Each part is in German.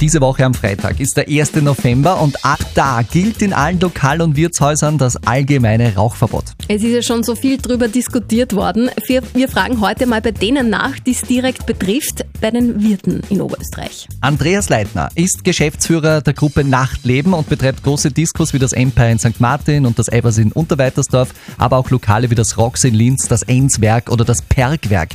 Diese Woche am Freitag ist der 1. November und ab da gilt in allen Lokal- und Wirtshäusern das allgemeine Rauchverbot. Es ist ja schon so viel drüber diskutiert worden. Wir, wir fragen heute mal bei denen nach, die es direkt betrifft, bei den Wirten in Oberösterreich. Andreas Leitner ist Geschäftsführer der Gruppe Nachtleben und betreibt große Diskos wie das Empire in St. Martin und das Evers in Unterweitersdorf, aber auch Lokale wie das Rocks in Linz, das Enswerk oder das Pergwerk.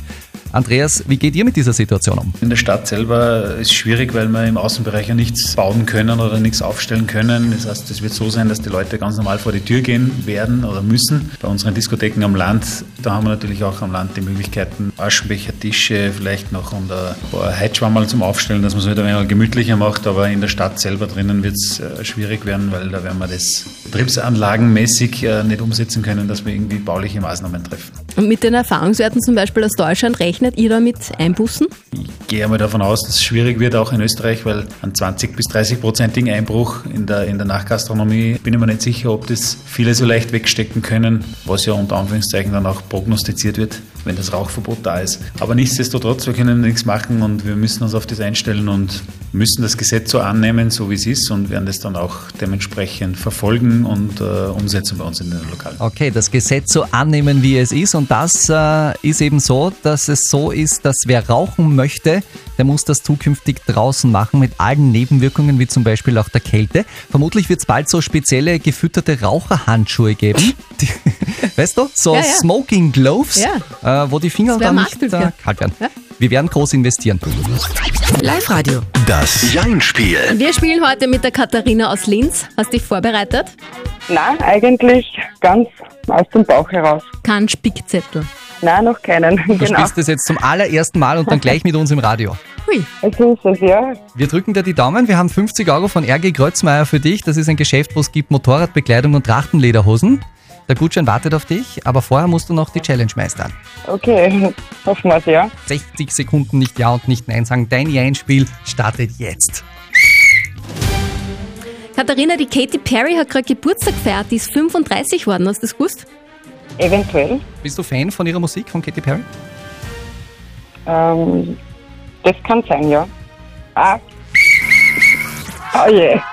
Andreas, wie geht ihr mit dieser Situation um? In der Stadt selber ist es schwierig, weil wir im Außenbereich ja nichts bauen können oder nichts aufstellen können. Das heißt, es wird so sein, dass die Leute ganz normal vor die Tür gehen werden oder müssen. Bei unseren Diskotheken am Land, da haben wir natürlich auch am Land die Möglichkeiten, Aschenbecher, Tische, vielleicht noch und ein paar Heizschwammerl zum Aufstellen, dass man es wieder ein wenig gemütlicher macht. Aber in der Stadt selber drinnen wird es äh, schwierig werden, weil da werden wir das betriebsanlagenmäßig äh, nicht umsetzen können, dass wir irgendwie bauliche Maßnahmen treffen. Und mit den Erfahrungswerten zum Beispiel aus Deutschland rechnet ihr da mit Einbußen? Ich gehe einmal davon aus, dass es schwierig wird, auch in Österreich, weil ein 20 bis 30-prozentigen Einbruch in der, in der Nachgastronomie bin ich mir nicht sicher, ob das viele so leicht wegstecken können, was ja unter Anführungszeichen dann auch prognostiziert wird, wenn das Rauchverbot da ist. Aber nichtsdestotrotz, wir können nichts machen und wir müssen uns auf das einstellen und müssen das Gesetz so annehmen, so wie es ist und werden das dann auch dementsprechend verfolgen und äh, umsetzen bei uns in den Lokalen. Okay, das Gesetz so annehmen, wie es ist. Und das äh, ist eben so, dass es so ist, dass wer rauchen möchte, der muss das zukünftig draußen machen mit allen Nebenwirkungen, wie zum Beispiel auch der Kälte. Vermutlich wird es bald so spezielle gefütterte Raucherhandschuhe geben. Weißt du, so Ja, ja. Smoking Gloves, Ja. äh, wo die Finger dann nicht äh, kalt werden. Ja. Wir werden groß investieren. Live-Radio. Das Jein-Spiel. Wir spielen heute mit der Katharina aus Linz. Hast dich vorbereitet? Nein, eigentlich ganz aus dem Bauch heraus. Kein Spickzettel. Nein, noch keinen. Du genau. spielst das jetzt zum allerersten Mal und dann gleich mit uns im Radio. Hui. Es, ja. Wir drücken dir die Daumen. Wir haben 50 Euro von RG Kreutzmeier für dich. Das ist ein Geschäft, wo es gibt Motorradbekleidung und Trachtenlederhosen. Der Gutschein wartet auf dich, aber vorher musst du noch die Challenge meistern. Okay, hoffen wir es, ja. 60 Sekunden nicht Ja und nicht Nein sagen. Dein Ja-Spiel startet jetzt. Katharina, die Katy Perry hat gerade Geburtstag gefeiert. Die ist 35 geworden. Hast du das gewusst? Eventuell. Bist du Fan von ihrer Musik, von Katy Perry? Ähm, das kann sein, ja. Ah. Oh je.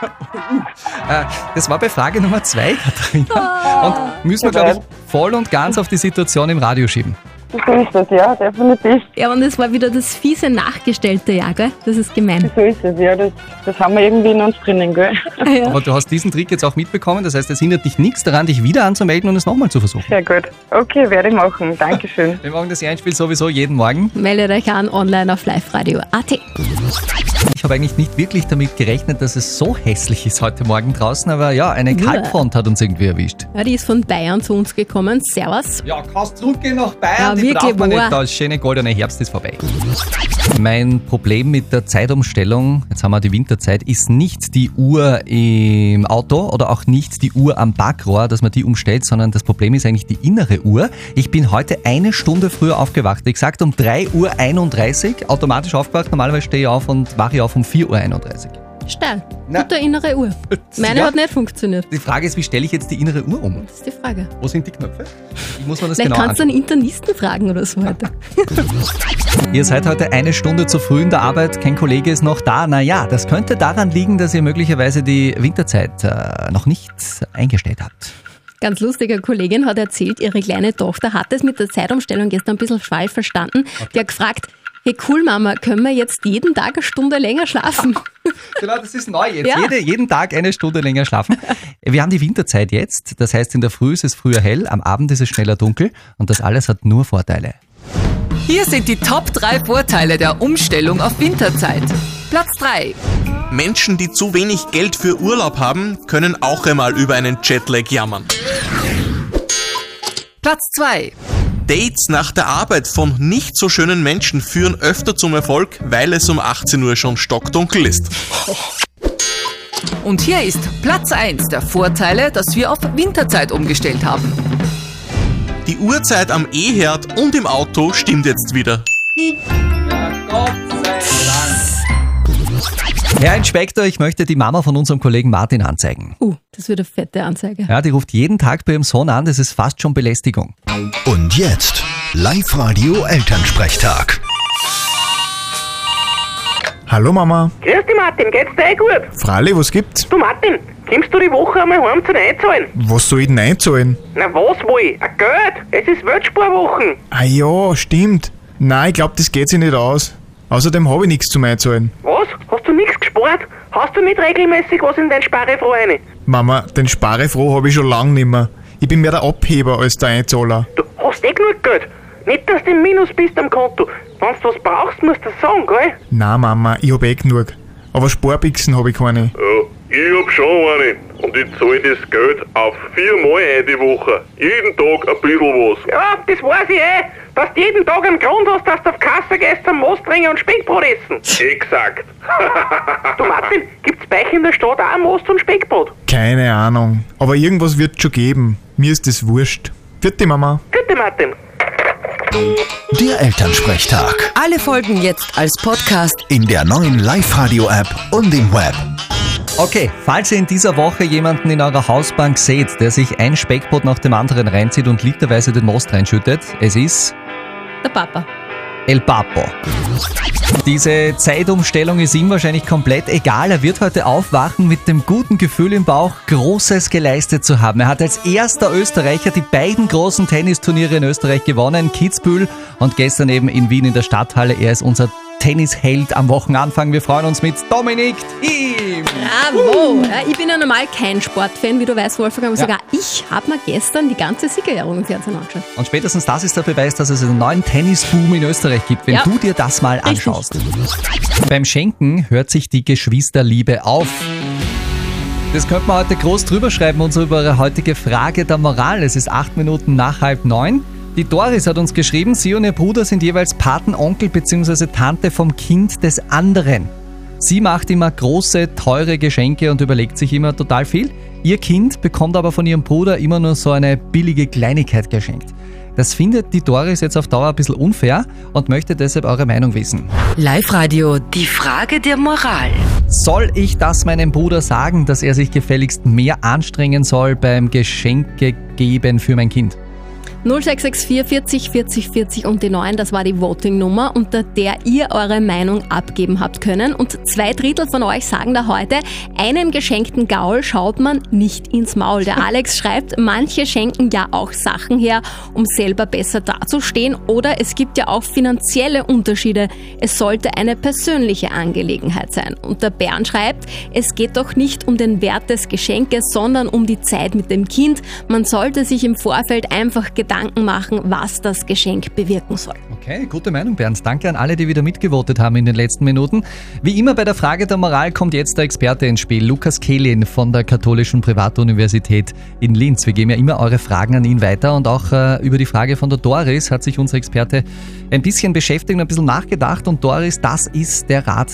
Äh, das war bei Frage Nummer zwei, Katharina. Und müssen wir, glaube ich, voll und ganz auf die Situation im Radio schieben. So ist es, ja, definitiv. Ja, und es war wieder das fiese Nachgestellte, ja, gell? Das ist gemein. So ist es, ja. Das, das haben wir irgendwie in uns drinnen, gell? Ja. Aber du hast diesen Trick jetzt auch mitbekommen. Das heißt, es hindert dich nichts daran, dich wieder anzumelden und es nochmal zu versuchen. Sehr gut. Okay, werde ich machen. Dankeschön. Wir machen das Ja-Spiel sowieso jeden Morgen. Meldet euch an online auf liveradio.at. Ich habe eigentlich nicht wirklich damit gerechnet, dass es so hässlich ist heute Morgen draußen, aber ja, eine Kaltfront hat uns irgendwie erwischt. Ja, die ist von Bayern zu uns gekommen. Servus. Ja, kannst zurückgehen nach Bayern, Ja, wirklich braucht man nicht, das schöne goldene Herbst ist vorbei. Mein Problem mit der Zeitumstellung, jetzt haben wir die Winterzeit, ist nicht die Uhr im Auto oder auch nicht die Uhr am Backrohr, dass man die umstellt, sondern das Problem ist eigentlich die innere Uhr. Ich bin heute eine Stunde früher aufgewacht. Exakt um 3.31 Uhr automatisch aufgewacht. Normalerweise stehe ich auf und wache ich auf um 4.31 Uhr. Steil. Na. Gute innere Uhr. Meine Ja. hat nicht funktioniert. Die Frage ist, wie stelle ich jetzt die innere Uhr um? Das ist die Frage. Wo sind die Knöpfe? Ich muss mir das Vielleicht genau kannst du einen Internisten fragen oder so heute. Ihr seid heute eine Stunde zu früh in der Arbeit, kein Kollege ist noch da. Naja, das könnte daran liegen, dass ihr möglicherweise die Winterzeit äh, noch nicht eingestellt habt. Ganz lustiger Kollegin hat erzählt, ihre kleine Tochter hat es mit der Zeitumstellung gestern ein bisschen falsch verstanden. Die hat gefragt, hey cool Mama, können wir jetzt jeden Tag eine Stunde länger schlafen? Genau, das ist neu jetzt. Ja. Jede, jeden Tag eine Stunde länger schlafen. Wir haben die Winterzeit jetzt, das heißt in der Früh ist es früher hell, am Abend ist es schneller dunkel und das alles hat nur Vorteile. Hier sind die Top 3 Vorteile der Umstellung auf Winterzeit. Platz 3. Menschen, die zu wenig Geld für Urlaub haben, können auch einmal über einen Jetlag jammern. Platz 2. Dates nach der Arbeit von nicht so schönen Menschen führen öfter zum Erfolg, weil es um 18 Uhr schon stockdunkel ist. Und hier ist Platz 1 der Vorteile, dass wir auf Winterzeit umgestellt haben. Die Uhrzeit am E-Herd und im Auto stimmt jetzt wieder. Herr Inspektor, ich möchte die Mama von unserem Kollegen Martin anzeigen. Uh, das wird eine fette Anzeige. Ja, die ruft jeden Tag bei ihrem Sohn an, das ist fast schon Belästigung. Und jetzt Live-Radio Elternsprechtag. Hallo Mama. Grüß dich Martin, geht's dir eh gut? Fralli, was gibt's? Du Martin, kommst du die Woche einmal heim zum Einzahlen? Was soll ich denn einzahlen? Na was wohl? Ein Geld? Es ist Weltsparwochen. Ah ja, stimmt. Nein, ich glaub, das geht sich nicht aus. Außerdem habe ich nichts zum Einzahlen. Was? Hast du nichts gespart? Hast du nicht regelmäßig was in dein Sparefroh rein? Mama, den Sparefroh habe ich schon lang nimmer. Ich bin mehr der Abheber als der Einzahler. Du hast eh genug Geld. Nicht, dass du im Minus bist am Konto. Wenn du was brauchst, musst du das sagen, gell? Na Mama, ich hab eh genug. Aber Sparbixen habe ich keine. Ja, ich hab schon eine. Und ich zahle das Geld auf viermal ein die Woche. Jeden Tag ein bisschen was. Ja, das weiß ich eh. Dass du jeden Tag einen Grund hast, dass du auf Kasse gehst zum Mostringen und Speckbrot essen. Exakt. Du Martin, gibt's bei euch in der Stadt auch Most und Speckbrot? Keine Ahnung. Aber irgendwas wird schon geben. Mir ist das wurscht. Vierte Mama. Gute Martin. Der Elternsprechtag. Alle Folgen jetzt als Podcast. In der neuen Live-Radio-App und im Web. Okay, falls ihr in dieser Woche jemanden in eurer Hausbank seht, der sich ein Speckbrot nach dem anderen reinzieht und literweise den Most reinschüttet, es ist Der Papa. El Papo. Diese Zeitumstellung ist ihm wahrscheinlich komplett egal. Er wird heute aufwachen mit dem guten Gefühl im Bauch, Großes geleistet zu haben. Er hat als erster Österreicher die beiden großen Tennisturniere in Österreich gewonnen, Kitzbühel und gestern eben in Wien in der Stadthalle. Er ist unser Tennisheld am Wochenanfang. Wir freuen uns mit Dominik Thiem. Bravo! Ja, ich bin ja normal kein Sportfan, wie du weißt, Wolfgang, aber Ja. sogar ich habe mir gestern die ganze Siegerehrung im Fernsehen angeschaut. Und spätestens das ist der Beweis, dass es einen neuen Tennisboom in Österreich gibt, wenn Ja. du dir das mal Richtig. anschaust. Beim Schenken hört sich die Geschwisterliebe auf. Das könnte man heute groß drüber schreiben, unsere heutige Frage der Moral. Es ist acht Minuten nach halb neun. Die Doris hat uns geschrieben, sie und ihr Bruder sind jeweils Patenonkel bzw. Tante vom Kind des anderen. Sie macht immer große, teure Geschenke und überlegt sich immer total viel. Ihr Kind bekommt aber von ihrem Bruder immer nur so eine billige Kleinigkeit geschenkt. Das findet die Doris jetzt auf Dauer ein bisschen unfair und möchte deshalb eure Meinung wissen. Live-Radio, die Frage der Moral. Soll ich das meinem Bruder sagen, dass er sich gefälligst mehr anstrengen soll beim Geschenke geben für mein Kind? 0664 40 40 40 und die 9, das war die Voting-Nummer, unter der ihr eure Meinung abgeben habt können. Und zwei Drittel von euch sagen da heute, einem geschenkten Gaul schaut man nicht ins Maul. Der Alex schreibt, manche schenken ja auch Sachen her, um selber besser dazustehen. Oder es gibt ja auch finanzielle Unterschiede. Es sollte eine persönliche Angelegenheit sein. Und der Bernd schreibt, es geht doch nicht um den Wert des Geschenkes, sondern um die Zeit mit dem Kind. Man sollte sich im Vorfeld einfach Gedanken machen, was das Geschenk bewirken soll. Okay, gute Meinung, Bernd. Danke an alle, die wieder mitgevotet haben in den letzten Minuten. Wie immer bei der Frage der Moral kommt jetzt der Experte ins Spiel, Lukas Kehlin von der Katholischen Privatuniversität in Linz. Wir geben ja immer eure Fragen an ihn weiter und auch äh, über die Frage von der Doris hat sich unser Experte ein bisschen beschäftigt und ein bisschen nachgedacht. Und Doris, das ist der Rat,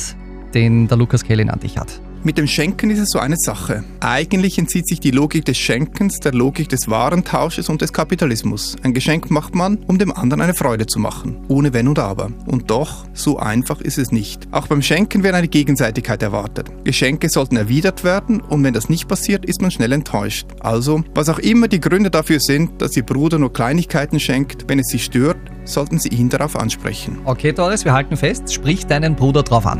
den der Lukas Kehlin an dich hat. Mit dem Schenken ist es so eine Sache. Eigentlich entzieht sich die Logik des Schenkens der Logik des Warentausches und des Kapitalismus. Ein Geschenk macht man, um dem anderen eine Freude zu machen, ohne Wenn und Aber. Und doch, so einfach ist es nicht. Auch beim Schenken wird eine Gegenseitigkeit erwartet. Geschenke sollten erwidert werden und wenn das nicht passiert, ist man schnell enttäuscht. Also, was auch immer die Gründe dafür sind, dass Ihr Bruder nur Kleinigkeiten schenkt, wenn es Sie stört, sollten Sie ihn darauf ansprechen. Okay, Doris, wir halten fest, sprich deinen Bruder drauf an.